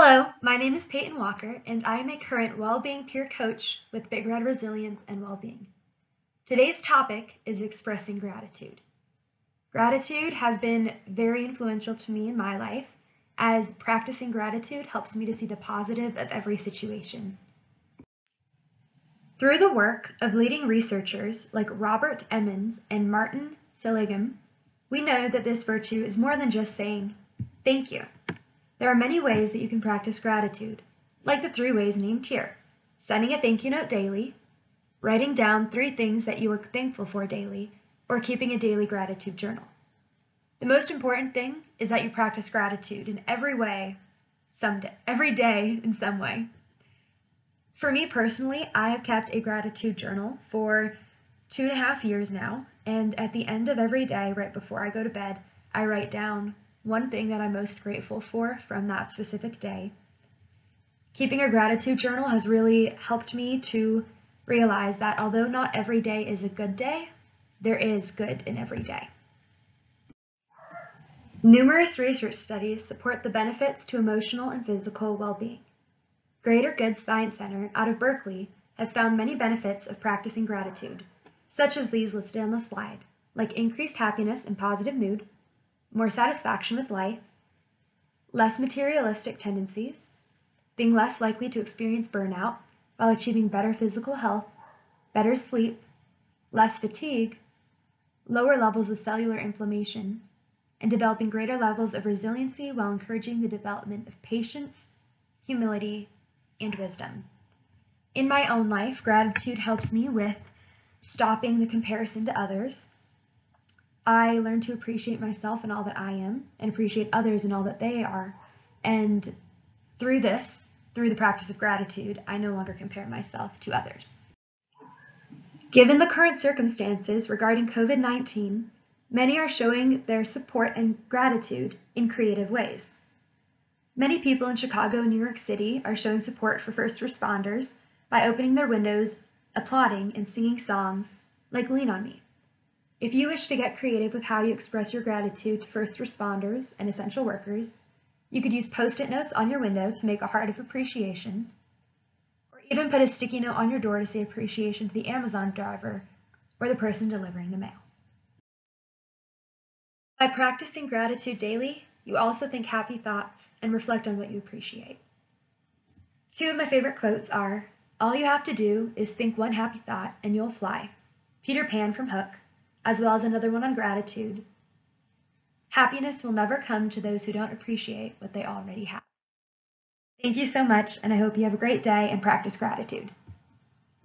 Hello, my name is Peyton Walker, and I am a current Wellbeing Peer Coach with Big Red Resilience and Wellbeing. Today's topic is expressing gratitude. Gratitude has been very influential to me in my life, as practicing gratitude helps me to see the positive of every situation. Through the work of leading researchers like Robert Emmons and Martin Seligman, we know that this virtue is more than just saying, thank you. There are many ways that you can practice gratitude, like the three ways named here. Sending a thank you note daily, writing down three things that you are thankful for daily, or keeping a daily gratitude journal. The most important thing is that you practice gratitude in every way, someday, every day in some way. For me personally, I have kept a gratitude journal for two and a half years now, and at the end of every day, right before I go to bed, I write down one thing that I'm most grateful for from that specific day. Keeping a gratitude journal has really helped me to realize that although not every day is a good day, there is good in every day. Numerous research studies support the benefits to emotional and physical well-being. Greater Good Science Center out of Berkeley has found many benefits of practicing gratitude, such as these listed on the slide, like increased happiness and positive mood, more satisfaction with life, less materialistic tendencies, being less likely to experience burnout while achieving better physical health, better sleep, less fatigue, lower levels of cellular inflammation, and developing greater levels of resiliency while encouraging the development of patience, humility, and wisdom. In my own life, gratitude helps me with stopping the comparison to others, I learned to appreciate myself and all that I am and appreciate others and all that they are. And through this, through the practice of gratitude, I no longer compare myself to others. Given the current circumstances regarding COVID-19, many are showing their support and gratitude in creative ways. Many people in Chicago and New York City are showing support for first responders by opening their windows, applauding, and singing songs like Lean on Me. If you wish to get creative with how you express your gratitude to first responders and essential workers, you could use post-it notes on your window to make a heart of appreciation, or even put a sticky note on your door to say appreciation to the Amazon driver or the person delivering the mail. By practicing gratitude daily, you also think happy thoughts and reflect on what you appreciate. Two of my favorite quotes are, all you have to do is think one happy thought and you'll fly. Peter Pan from Hook, as well as another one on gratitude. Happiness will never come to those who don't appreciate what they already have. Thank you so much, and I hope you have a great day and practice gratitude.